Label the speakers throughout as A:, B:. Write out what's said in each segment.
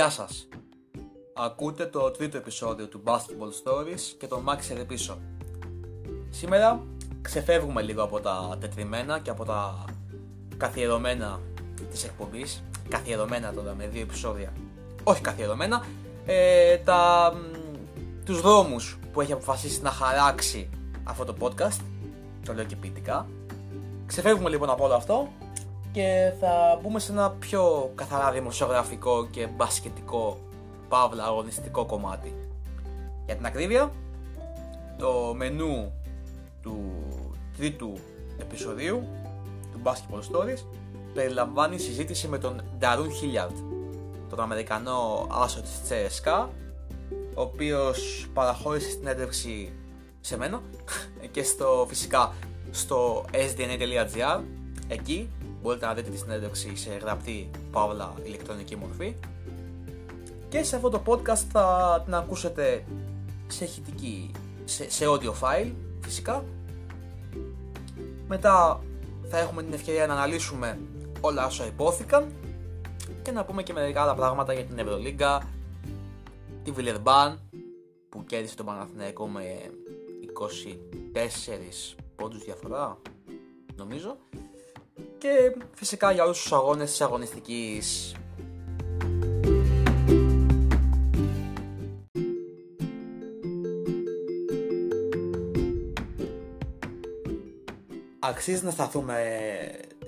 A: Γεια σας! Ακούτε το τρίτο επεισόδιο του Basketball Stories και τον Max εδώ πίσω. Σήμερα ξεφεύγουμε λίγο από τα τετριμένα και από τα καθιερωμένα της εκπομπής. Καθιερωμένα τώρα με δύο επεισόδια. Όχι καθιερωμένα. Ε, τα, τους δρόμους που έχει αποφασίσει να χαράξει αυτό το podcast. Το λέω και ποιητικά. Ξεφεύγουμε λοιπόν από όλο αυτό και θα μπούμε σε ένα πιο καθαρά δημοσιογραφικό και μπασκετικό παύλα αγωνιστικό κομμάτι. Για την ακρίβεια, το μενού του τρίτου επεισοδίου του Basketball Stories περιλαμβάνει συζήτηση με τον Darun Hilliard, τον Αμερικανό άσο της CSKA, ο οποίος παραχώρησε στην έντευξη σε μένα και στο φυσικά στο sdna.gr εκεί μπορείτε να δείτε τη συνέντευξη σε γραπτή παύλα ηλεκτρονική μορφή. Και σε αυτό το podcast θα την ακούσετε σε ηχητική, σε, σε audio file φυσικά. Μετά θα έχουμε την ευκαιρία να αναλύσουμε όλα όσα υπόθηκαν και να πούμε και μερικά άλλα πράγματα για την Ευρωλίγκα, τη Βιλερμπάν που κέρδισε τον Παναθηναϊκό με 24 πόντους διαφορά νομίζω και φυσικά για όλους τους αγώνες της αγωνιστικής Αξίζει να σταθούμε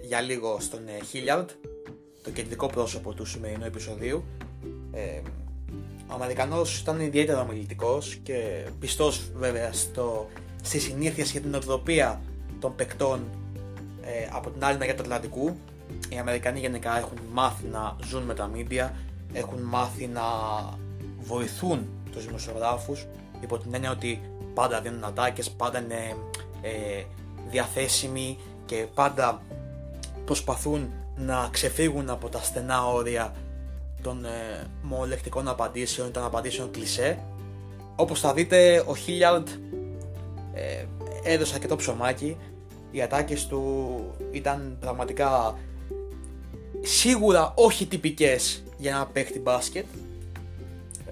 A: για λίγο στον Χίλιαρντ, το κεντρικό πρόσωπο του σημερινού επεισοδίου. Ε, ο Αμερικανός ήταν ιδιαίτερα ομιλητικός και πιστός βέβαια στο, στη συνήθεια και την οδοπία των παικτών ε, από την άλλη μεριά του Ατλαντικού. Οι Αμερικανοί γενικά έχουν μάθει να ζουν με τα μίντια, έχουν μάθει να βοηθούν τους δημοσιογράφους υπό την έννοια ότι πάντα δίνουν ατάκες, πάντα είναι ε, διαθέσιμοι και πάντα προσπαθούν να ξεφύγουν από τα στενά όρια των ε, μολεκτικών απαντήσεων ή των απαντήσεων κλισέ. Όπως θα δείτε, ο Χίλιαρντ ε, έδωσε αρκετό ψωμάκι. Οι ατάκες του ήταν πραγματικά σίγουρα όχι τυπικές για να παίχτη μπάσκετ.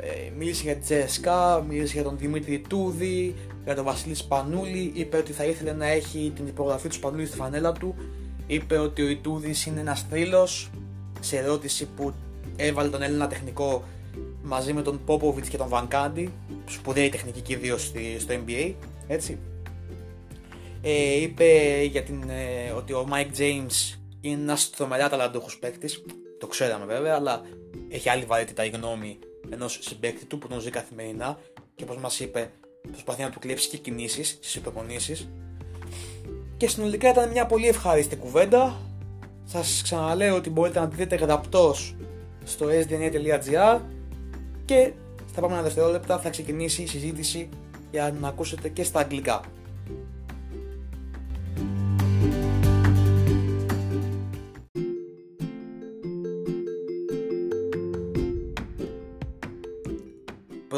A: Ε, μίλησε για τη Τζέσκα, μίλησε για τον Δημήτρη Τούδη, για τον Βασίλη Σπανούλη, είπε ότι θα ήθελε να έχει την υπογραφή του Σπανούλη στη φανέλα του, είπε ότι ο Ιτούδης είναι ένας θρύλος, σε ερώτηση που έβαλε τον Έλληνα τεχνικό μαζί με τον Πόποβιτς και τον Βανκάντι, σπουδαίοι τεχνικοί και ιδίως στο NBA, έτσι. Ε, είπε για την, ε, ότι ο Mike James είναι ένας τρομερά ταλαντούχος παίκτης. Το ξέραμε βέβαια, αλλά έχει άλλη βαρύτητα η γνώμη ενός συμπαίκτη του που τον ζει καθημερινά και όπως μας είπε, προσπαθεί να του κλέψει και κινήσεις στις υποπονήσεις. Και συνολικά ήταν μια πολύ ευχάριστη κουβέντα. Σας ξαναλέω ότι μπορείτε να τη δείτε γραπτός στο sdna.gr και στα επόμενα δευτερόλεπτα θα ξεκινήσει η συζήτηση για να ακούσετε και στα αγγλικά.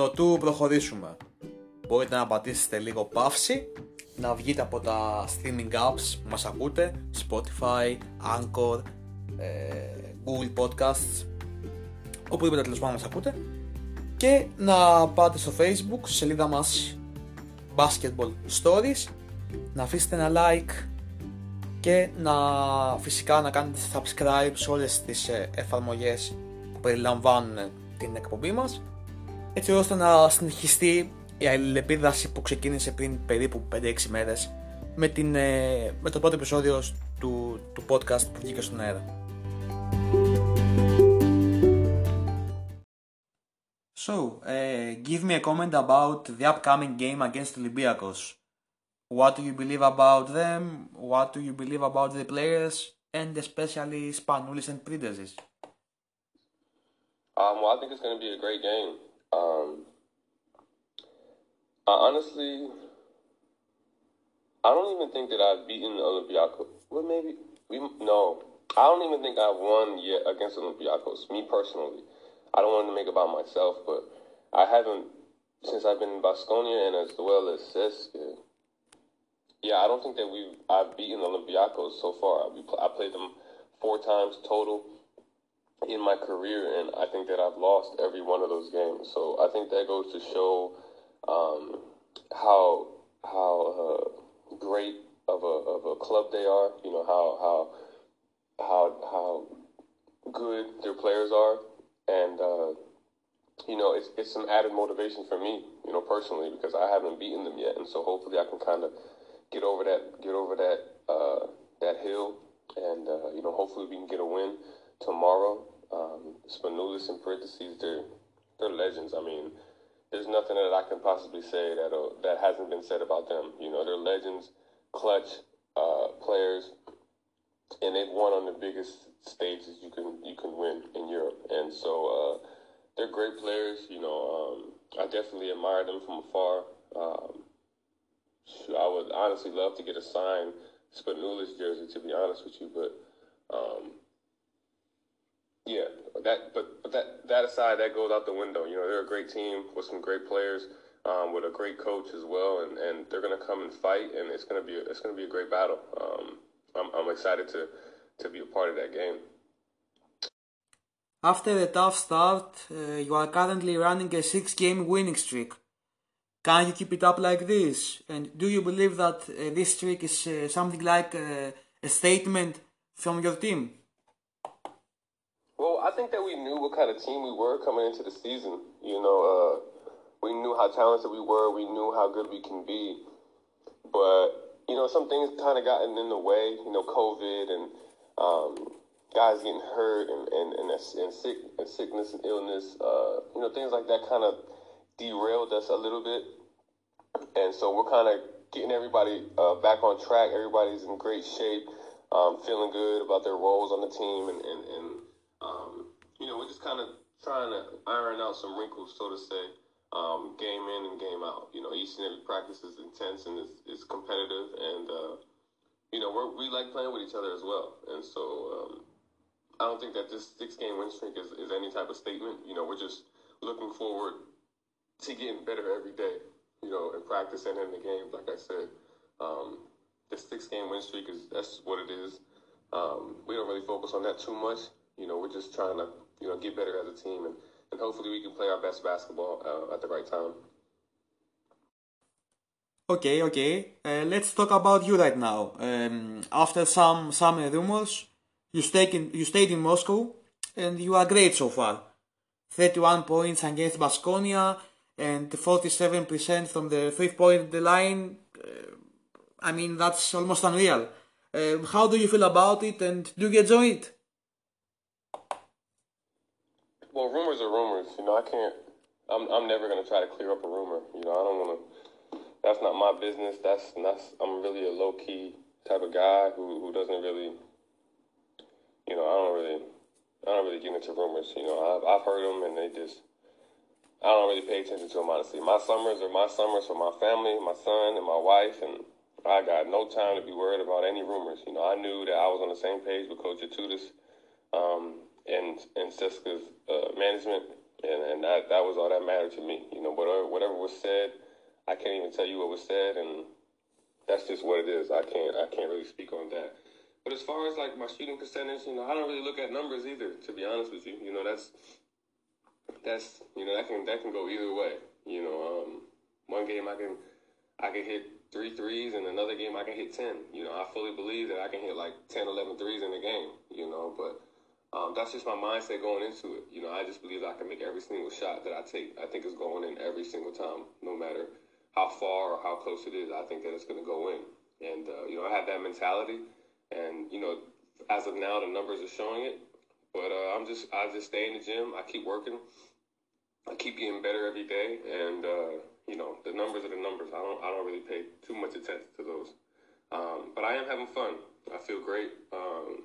A: Πρωτού προχωρήσουμε, μπορείτε να πατήσετε λίγο παύση, να βγείτε από τα streaming apps που μας ακούτε, Spotify, Anchor, ε, Google Podcasts, οπουδήποτε τέλος πάντων μας ακούτε. Και να πάτε στο facebook, στη σελίδα μας Basketball Stories να αφήσετε ένα like και να φυσικά να κάνετε subscribe σε όλες τις ε, εφαρμογές που περιλαμβάνουν την εκπομπή μας έτσι ώστε να συνεχιστεί η αλληλεπίδραση που ξεκίνησε πριν περίπου 5-6 μέρες με, την, ε, με το πρώτο επεισόδιο του, του podcast που βγήκε στον αέρα. So, uh, give me a comment about the upcoming game against Olympiacos. What do you believe about them? What do you believe about the players? And especially Spanoulis and Pridezis?
B: Um, well, I think it's going to be a great game. Um, I honestly, I don't even think that I've beaten Olympiacos. Well, maybe we no. I don't even think I've won yet against Olympiacos. Me personally, I don't want to make about myself, but I haven't since I've been in Basconia and as well as Cesc. Yeah, I don't think that we've I've beaten Olympiacos so far. We I played them four times total, in my career, and I think that I've lost every one of those games. So I think that goes to show um, how how uh, great of a of a club they are. You know how how how how good their players are, and uh, you know it's it's some added motivation for me. You know personally because I haven't beaten them yet, and so hopefully I can kind of get over that get over that uh, that hill, and uh, you know hopefully we can get a win tomorrow. Um, Spanulis in parentheses, they're they're legends. I mean, there's nothing that I can possibly say that uh, that hasn't been said about them. You know, they're legends, clutch uh, players, and they've won on the biggest stages you can you can win in Europe. And so uh, they're great players. You know, um, I definitely admire them from afar. Um, I would honestly love to get a signed Spanulis jersey, to be honest with you, but. Um, yeah, that but but that that aside, that goes out the window. You know, they're a great team with some great players, um, with a great coach as well, and, and they're going to come and fight, and it's going to be it's going to be a great battle. Um, I'm I'm excited to to be a part of that game.
A: After a tough start, uh, you are currently running a six-game winning streak. Can you keep it up like this? And do you believe that uh, this streak is uh, something like uh, a statement from your team?
B: I think that we knew what kind of team we were coming into the season. You know, uh, we knew how talented we were. We knew how good we can be. But you know, some things kind of gotten in the way. You know, COVID and um, guys getting hurt and and and, and sick and sickness and illness. Uh, you know, things like that kind of derailed us a little bit. And so we're kind of getting everybody uh, back on track. Everybody's in great shape, um, feeling good about their roles on the team, and and, and um, you know, we're kind of trying to iron out some wrinkles, so to say, um, game in and game out. You know, each and every practice is intense and is competitive, and uh, you know, we like playing with each other as well. And so, um, I don't think that this six game win streak is, is any type of statement. You know, we're just looking forward to getting better every day. You know, in practice and in the game, like I said. Um, the six game win streak is that's what it is. Um, we don't really focus on that too much. You know, we're just trying to, you know, get better as a team and, and hopefully we can play our best basketball uh, at the right time.
A: Okay, okay. Uh, let's talk about you right now. Um, after some summer rumors, you stayed in you stayed in Moscow, and you are great so far. 31 points against Basconia and 47% from the three-point line. Uh, I mean, that's almost unreal. Uh, how do you feel about it, and do you enjoy it?
B: Well, rumors are rumors. You know, I can't. I'm. I'm never gonna try to clear up a rumor. You know, I don't want to. That's not my business. That's. That's. I'm really a low key type of guy who who doesn't really. You know, I don't really. I don't really get into rumors. You know, I've I've heard them and they just. I don't really pay attention to them honestly. My summers are my summers for my family, my son, and my wife, and I got no time to be worried about any rumors. You know, I knew that I was on the same page with Coach Atutis. Um, and and Siska's uh, management, and, and that that was all that mattered to me. You know, whatever whatever was said, I can't even tell you what was said, and that's just what it is. I can't I can't really speak on that. But as far as like my shooting percentage, you know, I don't really look at numbers either. To be honest with you, you know, that's that's you know that can that can go either way. You know, um, one game I can I can hit three threes, and another game I can hit ten. You know, I fully believe that I can hit like 10, 11 threes in a game. You know, but um, that's just my mindset going into it. You know, I just believe I can make every single shot that I take. I think it's going in every single time, no matter how far or how close it is. I think that it's going to go in. And, uh, you know, I have that mentality. And, you know, as of now, the numbers are showing it. But uh, I'm just, I just stay in the gym. I keep working. I keep getting better every day. And, uh, you know, the numbers are the numbers. I don't, I don't really pay too much attention to those. Um, but I am having fun. I feel great. Um,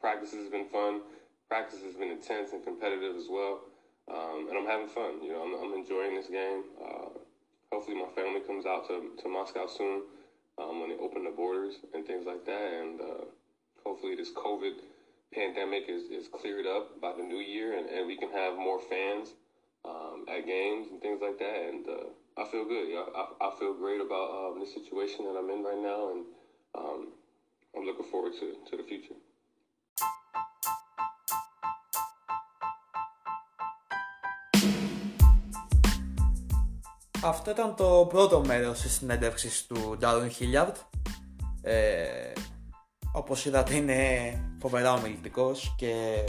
B: practice has been fun. Practice has been intense and competitive as well. Um, and I'm having fun. You know, I'm, I'm enjoying this game. Uh, hopefully, my family comes out to, to Moscow soon um, when they open the borders and things like that. And uh, hopefully, this COVID pandemic is, is cleared up by the new year and, and we can have more fans um, at games and things like that. And uh, I feel good. Yeah, I, I feel great about um, the situation that I'm in right now. And um, I'm looking forward to, to the future.
A: Αυτό ήταν το πρώτο μέρος της συνέντευξης του Darren Hilliard. Ε, όπως είδατε είναι φοβερά ομιλητικός και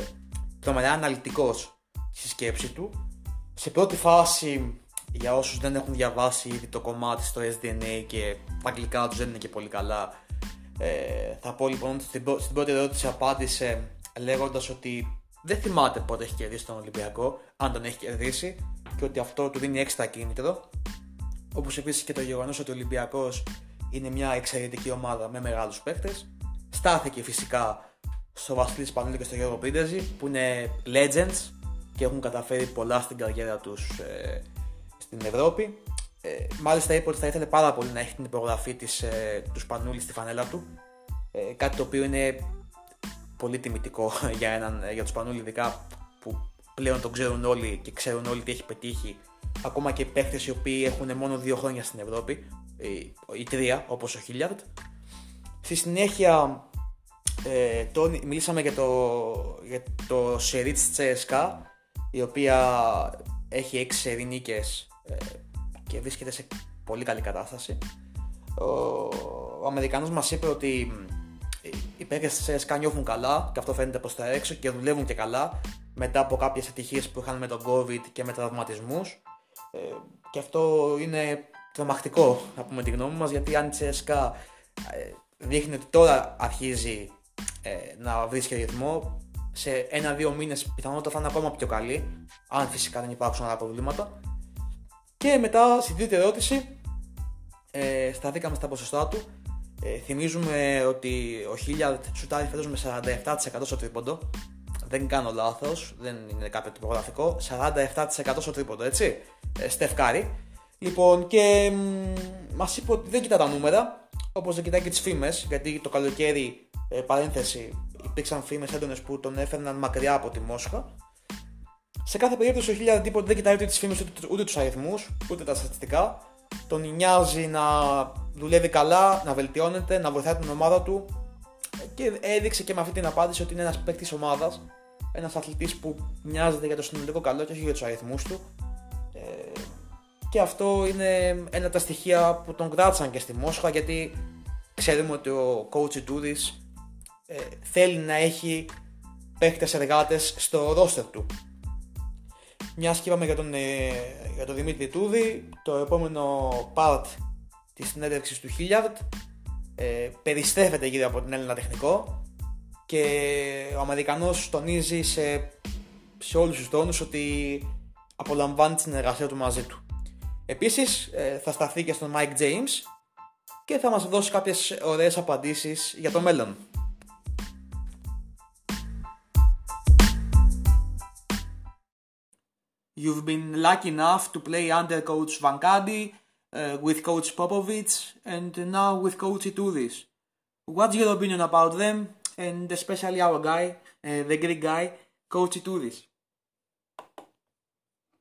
A: τρομερά αναλυτικός στη σκέψη του. Σε πρώτη φάση, για όσους δεν έχουν διαβάσει ήδη το κομμάτι στο SDNA και τα αγγλικά τους δεν είναι και πολύ καλά, ε, θα πω λοιπόν στην, στην πρώτη ερώτηση απάντησε λέγοντας ότι δεν θυμάται πότε έχει κερδίσει τον Ολυμπιακό, αν τον έχει κερδίσει και ότι αυτό του δίνει έξτρα κίνητρο. Όπως επίσης και το γεγονός ότι ο Ολυμπιακός είναι μια εξαιρετική ομάδα με μεγάλους παίκτες. Στάθηκε φυσικά στο Βασίλης Σπανούλη και στο Γιώργο Πίντεζη που είναι legends και έχουν καταφέρει πολλά στην καριέρα τους ε, στην Ευρώπη. Ε, μάλιστα είπε ότι θα ήθελε πάρα πολύ να έχει την υπογραφή της, ε, του Σπανούλης στη φανέλα του. Ε, κάτι το οποίο είναι πολύ τιμητικό για, έναν, για τους Σπανούλη ειδικά που πλέον τον ξέρουν όλοι και ξέρουν όλοι τι έχει πετύχει. Ακόμα και οι παίχτες οι οποίοι έχουν μόνο δύο χρόνια στην Ευρώπη, η, τρία όπως ο Χίλιαρτ. Στη συνέχεια ε, το, μιλήσαμε για το, για το σερί της Τσέσκα η οποία έχει έξι σερί νίκες ε, και βρίσκεται σε πολύ καλή κατάσταση. Ο, ο Αμερικανός μας είπε ότι οι παίκτες της ЦΣΚΑ νιώθουν καλά και αυτό φαίνεται προς τα έξω και δουλεύουν και καλά μετά από κάποιες ατυχίες που είχαν με τον COVID και με τραυματισμούς. Ε, και αυτό είναι τρομακτικό να πούμε τη γνώμη μας γιατί αν η ЦΣΚΑ ε, δείχνει ότι τώρα αρχίζει ε, να βρίσκει ρυθμό σε ένα-δύο μήνες πιθανότατα θα είναι ακόμα πιο καλή αν φυσικά δεν υπάρξουν άλλα προβλήματα. Και μετά στην τρίτη ερώτηση ε, σταθήκαμε στα ποσοστά του ε, θυμίζουμε ότι ο Χίλιαρτ σουτάρει φέτος με 47% στο τρίποντο δεν κάνω λάθος, δεν είναι κάποιο τυπογραφικό 47% στο τρίποντο, έτσι ε, Στεφκάρη Λοιπόν, και μας είπε ότι δεν κοιτά τα νούμερα, όπως δεν κοιτάει και τις φήμες, γιατί το καλοκαίρι, ε, παρένθεση, υπήρξαν φήμες έντονες που τον έφερναν μακριά από τη Μόσχα. Σε κάθε περίπτωση ο Χίλιαρντ τίποτα δεν κοιτάει ούτε τις φήμες ούτε, ούτε τους αριθμούς, ούτε τα στατιστικά. Τον νοιάζει να δουλεύει καλά, να βελτιώνεται, να βοηθάει την ομάδα του και έδειξε και με αυτή την απάντηση ότι είναι ένας παίκτης ομάδας, ένας αθλητής που νοιάζεται για το συνολικό καλό και όχι για τους αριθμούς του. Ε, και αυτό είναι ένα από τα στοιχεία που τον κράτησαν και στη Μόσχα γιατί ξέρουμε ότι ο coach Τούδης ε, θέλει να έχει παίχτες εργάτες στο ρόστερ του. Μιας και είπαμε για τον, ε, για τον Δημήτρη Τούδη, το επόμενο part της συνέντευξης του Χίλιαρτ ε, περιστρέφεται γύρω από την Έλληνα τεχνικό και ο Αμερικανός τονίζει σε, σε όλους τους τόνους ότι απολαμβάνει τη συνεργασία του μαζί του. Επίσης ε, θα σταθεί και στον Mike James και θα μας δώσει κάποιες ωραίες απαντήσεις για το μέλλον. You've been lucky enough to play under Coach Vankadi, uh, with Coach Popovich, and now with Coach Itoudis. What's your opinion about them, and especially our guy, uh, the Greek guy, Coach Itoudis?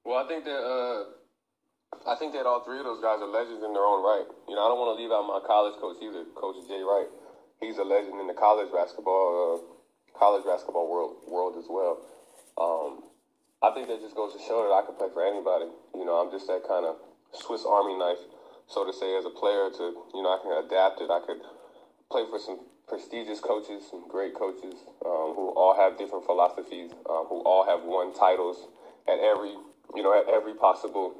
B: Well, I think that uh, I think that all three of those guys are legends in their own right. You know, I don't want to leave out my college coach either, Coach Jay Wright. He's a legend in the college basketball, uh, college basketball world world as well. Um, I think that just goes to show that I can play for anybody. You know, I'm just that kind of Swiss Army knife, so to say, as a player. To you know, I can adapt it. I could play for some prestigious coaches, some great coaches um, who all have different philosophies, um, who all have won titles at every you know at every possible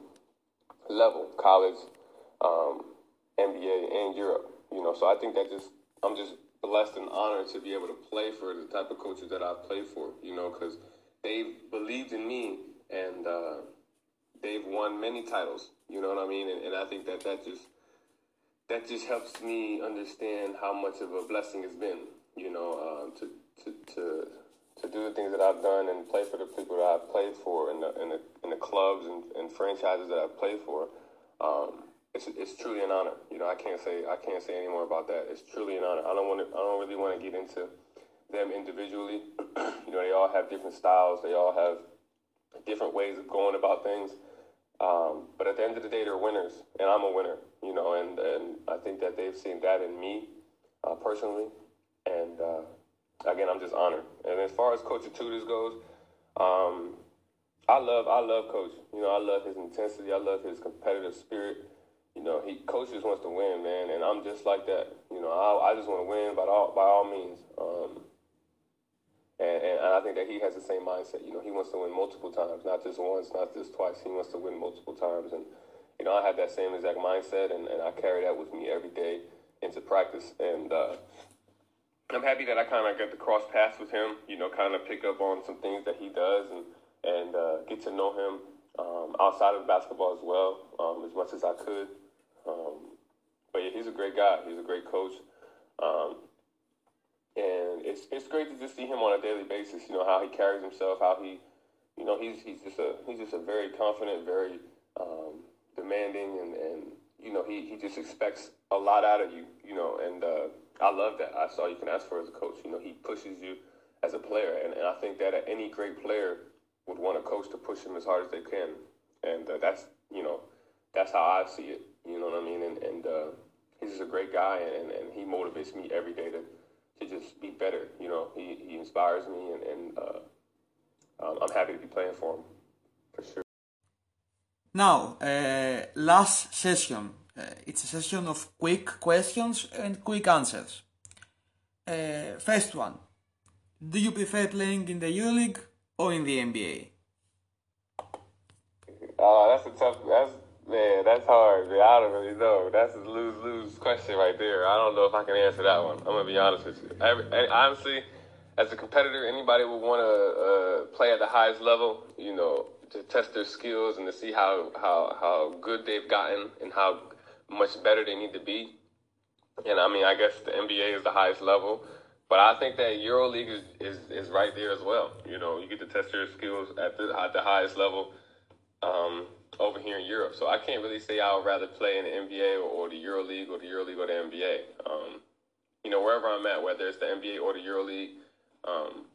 B: level, college, um, NBA, and Europe. You know, so I think that just I'm just blessed and honored to be able to play for the type of coaches that I've played for. You know, because they've believed in me and uh, they've won many titles. You know what I mean? And, and I think that that just that just helps me understand how much of a blessing it's been. You know, uh, to to to to do the things that I've done and play for the people that I've played for and the, and the, and the clubs and, and franchises that I've played for, um, it's, it's truly an honor. You know, I can't say I can't say any more about that. It's truly an honor. I don't want to. I don't really want to get into them individually. you know, they all have different styles. They all have different ways of going about things. Um, but at the end of the day, they're winners, and I'm a winner. You know, and and I think that they've seen that in me uh, personally, and. Uh, again, I'm just honored. And as far as Coach Tudors goes, um, I love I love coach. You know, I love his intensity. I love his competitive spirit. You know, he coach just wants to win, man, and I'm just like that. You know, I, I just want to win by all by all means. Um, and, and I think that he has the same mindset. You know, he wants to win multiple times, not just once, not just twice. He wants to win multiple times, and you know, I have that same exact mindset, and, and I carry that with me every day into practice. And uh, I'm happy that I kind of got to cross paths with him. You know, kind of pick up on some things that he does, and and uh, get to know him um, outside of basketball as well, um, as much as I could. Um, but yeah, he's a great guy. He's a great coach. Um, and it's it's great to just see him on a daily basis. You know how he carries himself, how he, you know, he's he's just a he's just a very confident, very um, demanding, and and you know he he just expects a lot out of you. You know, and uh, I love that. That's all you can ask for as a coach. You know, he pushes you as a player, and, and I think that any great player would want a coach to push him as hard as they can, and uh, that's you know that's how I see it. You know what I mean? And and uh, he's just a great guy, and, and he motivates me every day to to just be better. You know, he, he inspires me, and, and uh, um, I'm happy to be playing for him for sure.
A: Now, uh, last session. Uh, it's a session of quick questions and quick answers. Uh, first one. Do you prefer playing in the EuroLeague or in the NBA?
B: Oh, that's a tough. That's Man, that's hard. Man. I don't really know. That's a lose lose question right there. I don't know if I can answer that one. I'm gonna be honest with you. Every, honestly, as a competitor, anybody would want to uh, play at the highest level. You know, to test their skills and to see how how how good they've gotten and how much better they need to be. And I mean, I guess the NBA is the highest level. But I think that EuroLeague is, is, is right there as well. You know, you get to test your skills at the at the highest level. Um, over here in Europe. So I can't really say I would rather play in the NBA or, or the EuroLeague or the EuroLeague or the NBA. Um, you know, wherever I'm at, whether it's the NBA or the EuroLeague, um,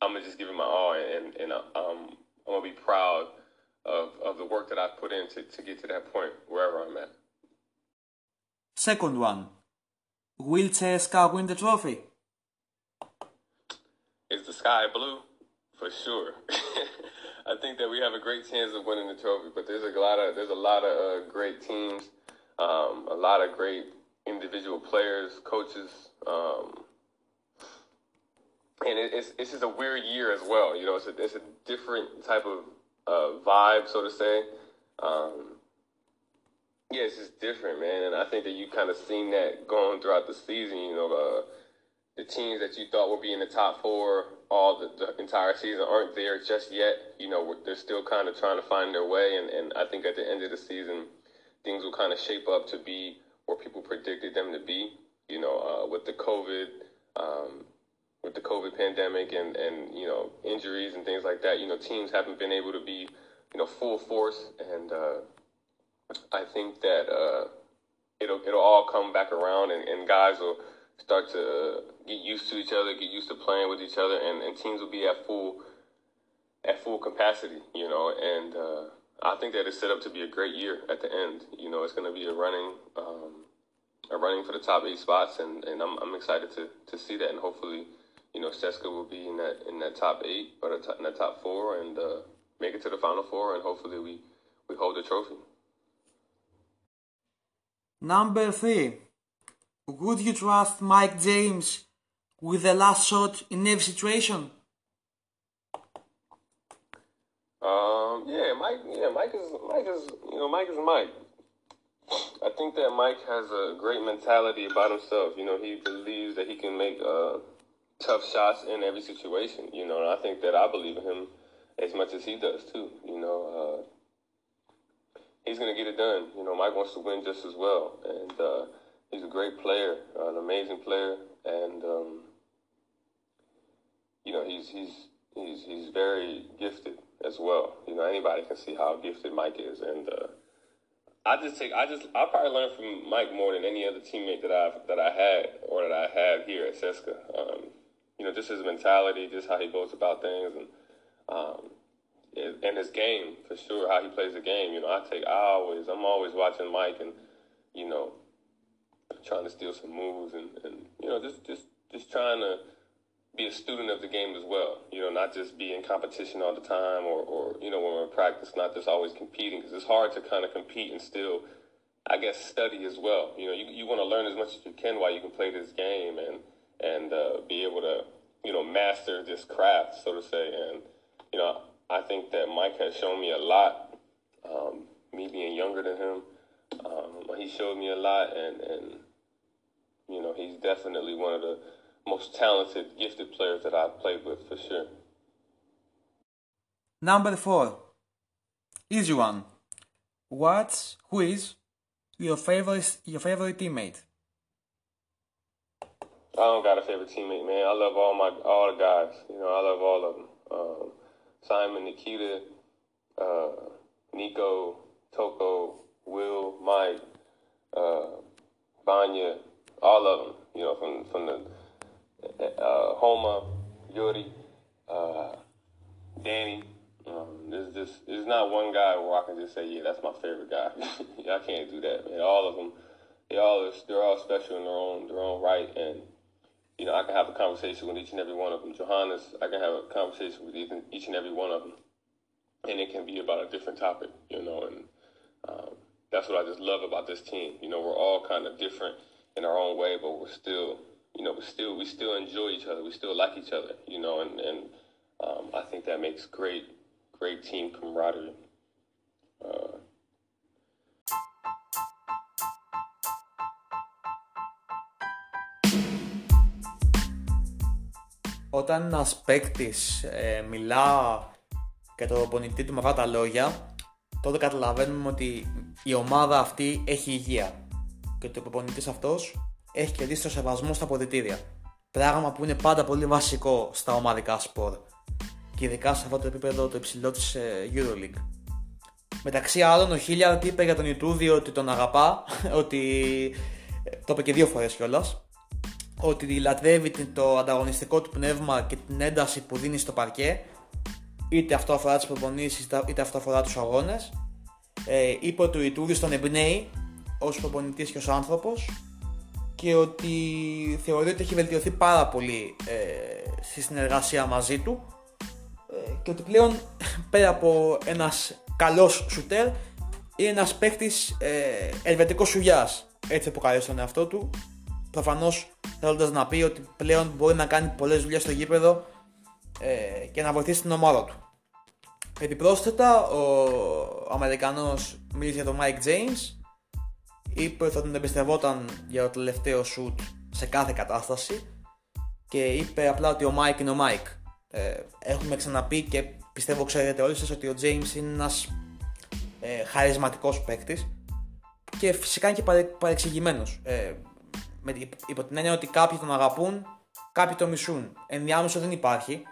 B: I'm gonna just give it my all, and, and uh, um, I'm gonna be proud of, of the work that I've put in to, to get to that point wherever I'm at.
A: Second one, will CSKA win the trophy?
B: Is the sky blue? For sure. I think that we have a great chance of winning the trophy. But there's a lot of there's a lot of uh, great teams, um, a lot of great individual players, coaches, um, and it, it's it's just a weird year as well. You know, it's a it's a different type of uh, vibe, so to say. Um, yeah, it's just different, man. And I think that you kind of seen that going throughout the season. You know, uh, the teams that you thought would be in the top four all the, the, entire season aren't there just yet. You know, they're still kind of trying to find their way, and, and I think at the end of the season, things will kind of shape up to be where people predicted them to be. You know, uh, with the COVID, um, with the COVID pandemic, and and you know injuries and things like that. You know, teams haven't been able to be, you know, full force, and uh, I think that uh, it'll it'll all come back around, and, and guys will start to get used to each other, get used to playing with each other, and, and teams will be at full at full capacity, you know. And uh, I think that it's set up to be a great year at the end. You know, it's going to be a running um, a running for the top eight spots, and, and I'm I'm excited to to see that, and hopefully, you know, CSKA will be in that in that top eight or in that top four, and uh, make it to the final four, and hopefully we we hold the trophy.
A: Number three. Would you trust Mike James with the last shot in every situation?
B: Um, yeah, Mike. Yeah, Mike is Mike is you know Mike is Mike. I think that Mike has a great mentality about himself. You know, he believes that he can make uh, tough shots in every situation. You know, and I think that I believe in him as much as he does too. You know, uh, he's gonna get it done. You know, Mike wants to win just as well, and uh, he's a great player, an amazing player, and um, you know he's he's he's he's very gifted as well. You know anybody can see how gifted Mike is, and uh, I just take I just I probably learned from Mike more than any other teammate that I've that I had or that I have here at CSKA. Um, you know, just his mentality, just how he goes about things, and um, and his game for sure, how he plays the game. You know, I take I always I'm always watching Mike, and you know trying to steal some moves and, and you know just just just trying to be a student of the game as well. You know, not just be in competition all the time, or, or you know, when we're in practice, not just always competing, because it's hard to kind of compete and still, I guess, study as well. You know, you you want to learn as much as you can while you can play this game and and uh, be able to, you know, master this craft, so to say. And you know, I think that Mike has shown me a lot. Um, me being younger than him, um, he showed me a lot, and and you know, he's definitely one of the most talented, gifted players that I've played with for sure.
A: Number four, easy one. What's who is your favorite your favorite teammate?
B: I don't got a favorite teammate, man. I love all my all the guys. You know, I love all of them. Um, Simon, Nikita, uh, Nico, Toko, Will, Mike, uh, Vanya, all of them. You know, from from the uh, Homa, Yuri, uh, Danny. Um, there's just there's not one guy where I can just say, yeah, that's my favorite guy. I can't do that, man. All of them, they all are, they're all special in their own their own right, and you know I can have a conversation with each and every one of them. Johannes, I can have a conversation with each, and every one of them, and it can be about a different topic, you know, and that's what I just love about this team. You know, we're all kind of different in our own way, but we're still you know, we still we still enjoy each other. We still like each other, you know, and and um, I think that makes great great team camaraderie. Uh,
A: Όταν ένα παίκτη ε, μιλά και το πονητή του με αυτά τα λόγια, τότε καταλαβαίνουμε ότι η ομάδα αυτή έχει υγεία. Και ότι ο προπονητής αυτός έχει κερδίσει το σεβασμό στα αποδητήρια. Πράγμα που είναι πάντα πολύ βασικό στα ομαδικά σπορ και ειδικά σε αυτό το επίπεδο το υψηλό της ε, Euroleague. Μεταξύ άλλων, ο Χίλιαρτ είπε για τον Ιτούδη ότι τον αγαπά, ότι ε, το είπε και δύο φορές κιόλας, ότι λατρεύει το ανταγωνιστικό του πνεύμα και την ένταση που δίνει στο παρκέ, είτε αυτό αφορά τις προπονήσεις είτε αυτό αφορά τους αγώνες. Ε, είπε ότι ο Ιτούδη τον εμπνέει ως προπονητής και ως άνθρωπος και ότι θεωρεί ότι έχει βελτιωθεί πάρα πολύ ε, στη συνεργασία μαζί του. Ε, και ότι πλέον πέρα από ένας καλός σουτέρ είναι ένας παίχτης ε, ελβετικός σουγιάς. Έτσι αποκαλέσει τον εαυτό του. Προφανώς θέλοντας να πει ότι πλέον μπορεί να κάνει πολλές δουλειές στο γήπεδο ε, και να βοηθήσει την ομάδα του Επιπρόσθετα ο Αμερικανός μίλησε για τον Mike James είπε ότι θα τον εμπιστευόταν για το τελευταίο σουτ σε κάθε κατάσταση και είπε απλά ότι ο Mike είναι ο Mike. Ε, έχουμε ξαναπεί και πιστεύω ξέρετε όλοι σας ότι ο James είναι ένας ε, χαρισματικός παίκτης και φυσικά είναι και παρε, παρεξηγημένος. Ε, με, υπό την έννοια ότι κάποιοι τον αγαπούν, κάποιοι τον μισούν. Ενδιάμεσο δεν υπάρχει.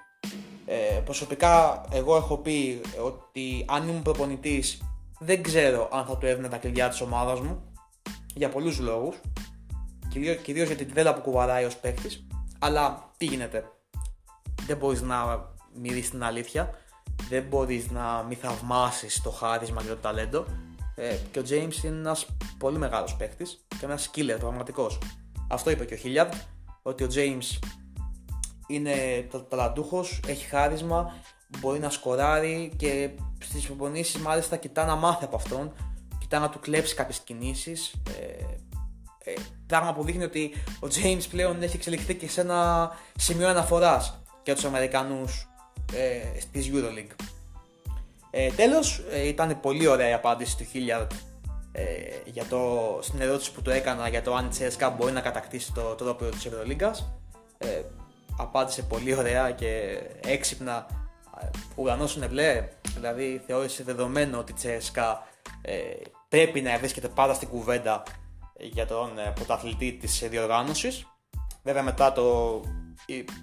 A: Ε, προσωπικά εγώ έχω πει ότι αν ήμουν προπονητής δεν ξέρω αν θα του έδινα τα κλειδιά της ομάδας μου για πολλούς λόγους. Κυρίω για την τρέλα που κουβαλάει ως παίκτης. Αλλά τι γίνεται. Δεν μπορείς να μυρίσεις την αλήθεια. Δεν μπορείς να μη θαυμάσεις το χάρισμα και το ταλέντο. Ε, και ο James είναι ένας πολύ μεγάλος παίκτης και ένας killer πραγματικός. Αυτό είπε και ο Χίλιαρντ, ότι ο James είναι ταλαντούχος, έχει χάρισμα, μπορεί να σκοράρει και στις προπονήσεις μάλιστα κοιτά να μάθει από αυτόν κοιτά να του κλέψει κάποιες κινήσεις. Ε, ε, πράγμα που δείχνει ότι ο James πλέον έχει εξελιχθεί και σε ένα σημείο αναφοράς για τους Αμερικανούς ε, της Euroleague. Ε, Τέλος, ε, ήταν πολύ ωραία η απάντηση του Χίλιαρτ ε, για το, στην ερώτηση που του έκανα για το αν η CSKA μπορεί να κατακτήσει το τρόπιο της Ευρωλίγκας. Ε, απάντησε πολύ ωραία και έξυπνα ουρανός είναι μπλε, δηλαδή θεώρησε δεδομένο ότι η CSKA ες, πρέπει να βρίσκεται πάντα στην κουβέντα για τον ε, πρωταθλητή της διοργάνωσης. Βέβαια μετά το,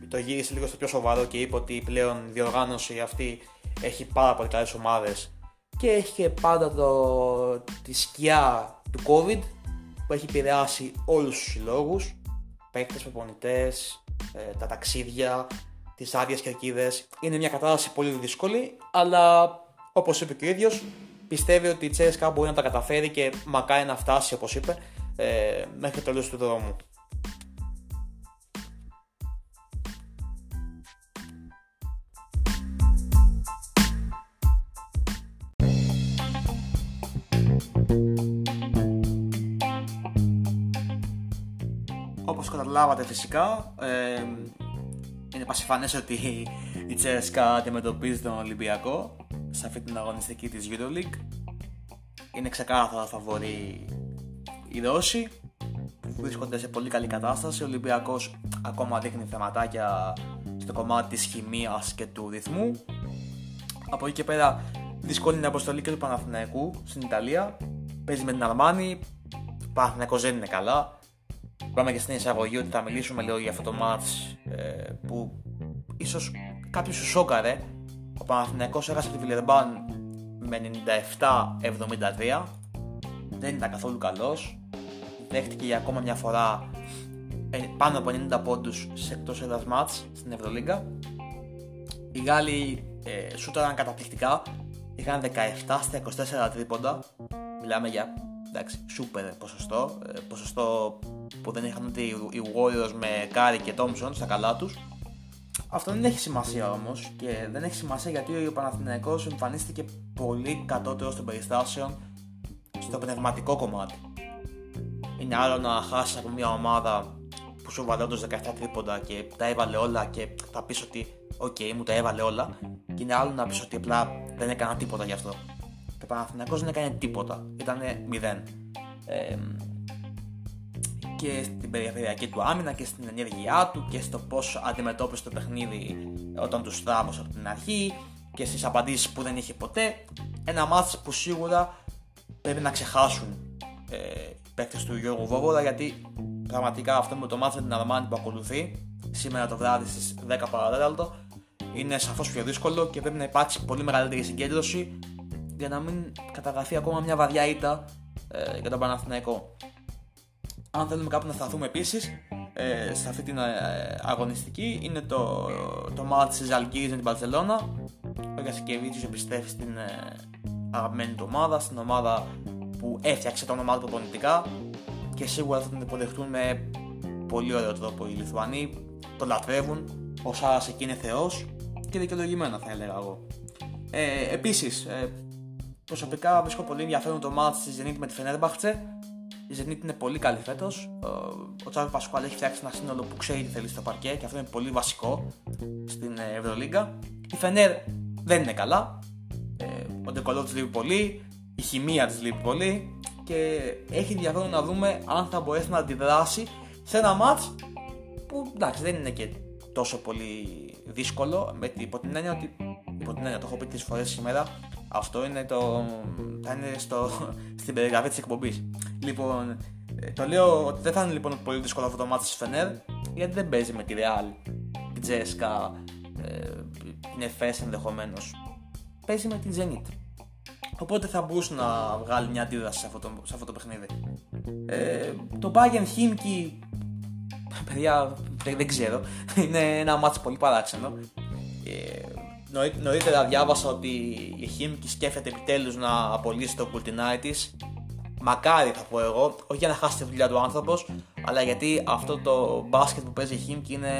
A: το γύρισε λίγο στο πιο σοβαρό και είπε ότι πλέον η διοργάνωση αυτή έχει πάρα πολύ καλές ομάδες και έχει και πάντα το, τη σκιά του COVID που έχει επηρεάσει όλους τους συλλόγους, παίκτες, προπονητές, ε, τα ταξίδια, τις άδειες κερκίδες. Είναι μια κατάσταση πολύ δύσκολη, αλλά όπως είπε και ο ίδιος, πιστεύει ότι η Τσέσκα μπορεί να τα καταφέρει και μακάρι να φτάσει όπως είπε ε, μέχρι το τέλος του δρόμου. Προλάβατε φυσικά. Ε, είναι πασιφανές ότι η Τσέσκα αντιμετωπίζει τον Ολυμπιακό σε αυτή την αγωνιστική της EuroLeague. Είναι ξεκάθαρα φαβορή οι Ρώσοι που βρίσκονται σε πολύ καλή κατάσταση. Ο Ολυμπιακός ακόμα δείχνει θεματάκια στο κομμάτι της χημείας και του ρυθμού. Από εκεί και πέρα δύσκολη είναι η αποστολή και του Παναθηναϊκού στην Ιταλία. Παίζει με την Αρμάνη. Ο Παναθηναϊκός δεν είναι καλά. Πάμε και στην εισαγωγή ότι θα μιλήσουμε λίγο για αυτό το match ε, που ίσως κάποιος σου σόκαρε. Ο Παναθηναϊκός έχασε τη Βιλερμπάν με 97-73. Δεν ήταν καθόλου καλός. Δέχτηκε για ακόμα μια φορά ε, πάνω από 90 πόντους σε εκτός έδρας μάτς στην Ευρωλίγκα. Οι Γάλλοι ε, σούταραν καταπληκτικά. Είχαν 17 στα 24 τρίποντα. Μιλάμε για εντάξει, σούπερ ποσοστό. Ε, ποσοστό που δεν είχαν ούτε οι Warriors με Κάρι και Τόμψον στα καλά τους. Αυτό δεν έχει σημασία όμως και δεν έχει σημασία γιατί ο Παναθηναϊκός εμφανίστηκε πολύ κατώτερο των περιστάσεων στο πνευματικό κομμάτι. Είναι άλλο να χάσεις από μια ομάδα που σου 'βαλε 17 τρίποντα και τα έβαλε όλα και θα πεις ότι οκ, okay, μου τα έβαλε όλα. Και είναι άλλο να πεις ότι απλά δεν έκανα τίποτα γι' αυτό. Και ο Παναθηναϊκός δεν έκανε τίποτα. Ήταν μηδέν. Ε, και στην περιφερειακή του άμυνα και στην ενέργειά του και στο πώς αντιμετώπισε το παιχνίδι όταν τους στράβωσε από την αρχή και στις απαντήσεις που δεν είχε ποτέ. Ένα ματς που σίγουρα πρέπει να ξεχάσουν ε, οι παίκτες του Γιώργου Βόβορα γιατί πραγματικά αυτό με το μάτι με την Αρμάνη που ακολουθεί σήμερα το βράδυ στις 10 παραδέταλτο είναι σαφώς πιο δύσκολο και πρέπει να υπάρξει πολύ μεγαλύτερη συγκέντρωση για να μην καταγραφεί ακόμα μια βαριά ήττα ε, για τον Παναθηναϊκό. Αν θέλουμε κάπου να σταθούμε επίσης ε, σε αυτή την ε, αγωνιστική είναι το, το match της Αλκύρης με την Παρσελώνα. Ο Γιασκεβίτσιος επιστρέφει στην ε, αγαπημένη του ομάδα, στην ομάδα που έφτιαξε το όνομά του προπονητικά και σίγουρα θα τον υποδεχτούν με πολύ ωραίο τρόπο οι Λιθουανοί. Τον λατρεύουν, ο Σάρας εκεί είναι θεός και δικαιολογημένα θα έλεγα εγώ. Ε, Επίσης, ε, προσωπικά βρίσκω πολύ ενδιαφέρον το match της Zenit με τη Φενέρμπαχτσε η Zenit είναι πολύ καλή φέτος. Ο Τσάβη Πασκουάλ έχει φτιάξει ένα σύνολο που ξέρει τι θέλει στο παρκέ και αυτό είναι πολύ βασικό στην ε, Ευρωλίγκα. Η Φενέρ δεν είναι καλά. Ε, ο ντεκολό της λείπει πολύ. Η χημεία της λείπει πολύ. Και έχει ενδιαφέρον να δούμε αν θα μπορέσει να αντιδράσει σε ένα μάτς που εντάξει δεν είναι και τόσο πολύ δύσκολο με την, υπό την έννοια ότι υπό την έννοια, το έχω πει τρεις φορές σήμερα αυτό είναι το, θα είναι στο, στην περιγραφή της εκπομπής. Λοιπόν, ε, το λέω ότι δεν θα είναι λοιπόν πολύ δύσκολο αυτό το μάτι τη Φενέρ, γιατί δεν παίζει με τη Real, την Τζέσκα, ε, την Εφές ενδεχομένως. Παίζει με την Zenit. Οπότε θα μπορούσε να βγάλει μια αντίδραση σε αυτό το, σε αυτό το παιχνίδι. Ε, το Bayern Himki, παιδιά, δεν, ξέρω, είναι ένα μάτι πολύ παράξενο. Ε, νωρίτερα διάβασα ότι η Χίμκι σκέφτεται επιτέλους να απολύσει το κουλτινάι της. Μακάρι θα πω εγώ, όχι για να χάσει τη δουλειά του άνθρωπος, αλλά γιατί αυτό το μπάσκετ που παίζει η Χίμκι είναι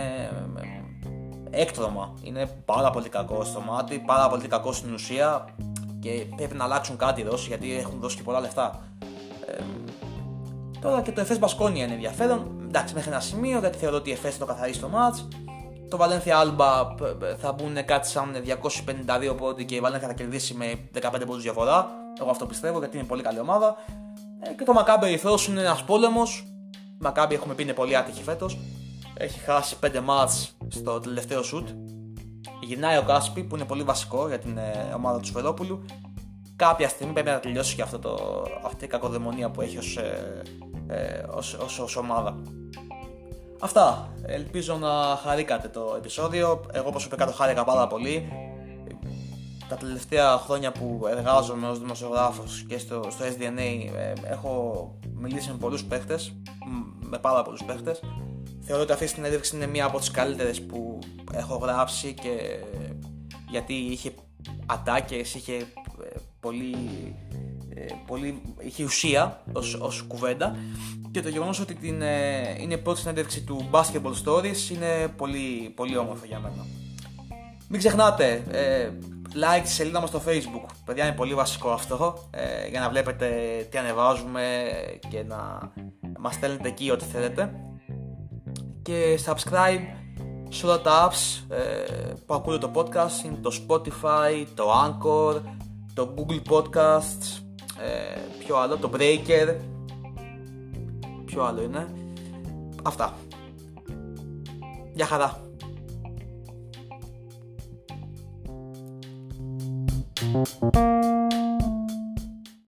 A: έκτρωμα. Είναι πάρα πολύ κακό στο μάτι, πάρα πολύ κακό στην ουσία και πρέπει να αλλάξουν κάτι οι Ρώσοι γιατί έχουν δώσει και πολλά λεφτά. Ε, τώρα και το Εφές Μπασκόνια είναι ενδιαφέρον. Εντάξει, μέχρι ένα σημείο γιατί θεωρώ ότι η Εφές το καθαρίσει το μάτς το Valencia Alba θα μπουν κάτι σαν 252 πόντι και η Valencia θα κερδίσει με 15 πόντους διαφορά. Εγώ αυτό πιστεύω γιατί είναι πολύ καλή ομάδα. Ε, και το Maccabi Ερυθρός είναι ένας πόλεμος. Η Maccabi έχουμε πει είναι πολύ άτυχη φέτος. Έχει χάσει 5 μάτς στο τελευταίο σουτ. Γυρνάει ο Κάσπι που είναι πολύ βασικό για την ε, ομάδα του Σφερόπουλου. Κάποια στιγμή πρέπει να τελειώσει και αυτό το, αυτή η κακοδαιμονία που έχει ως, ε, ε, ως, ως, ως ομάδα. Αυτά. Ελπίζω να χαρήκατε το επεισόδιο. Εγώ προσωπικά το χάρηκα πάρα πολύ. Τα τελευταία χρόνια που εργάζομαι ως δημοσιογράφος και στο, στο SDNA ε, έχω μιλήσει με πολλούς παίχτες, με πάρα πολλούς παίχτες. Θεωρώ ότι αυτή η συνέντευξη είναι μία από τις καλύτερες που έχω γράψει και γιατί είχε ατάκες, είχε ε, πολύ ε, πολύ, είχε ουσία ως, ως κουβέντα και το γεγονός ότι την, ε, είναι πρώτη συνέντευξη του Basketball Stories είναι πολύ, πολύ όμορφο για μένα. Μην ξεχνάτε, ε, like τη σελίδα μας στο facebook, παιδιά είναι πολύ βασικό αυτό ε, για να βλέπετε τι ανεβάζουμε και να μας στέλνετε εκεί ό,τι θέλετε. και subscribe σε όλα τα apps ε, που ακούτε το podcast είναι το Spotify, το Anchor, το Google Podcasts, ε, ποιο άλλο, το Breaker, ποιο άλλο είναι, αυτά. Γεια χαρά. Thank you.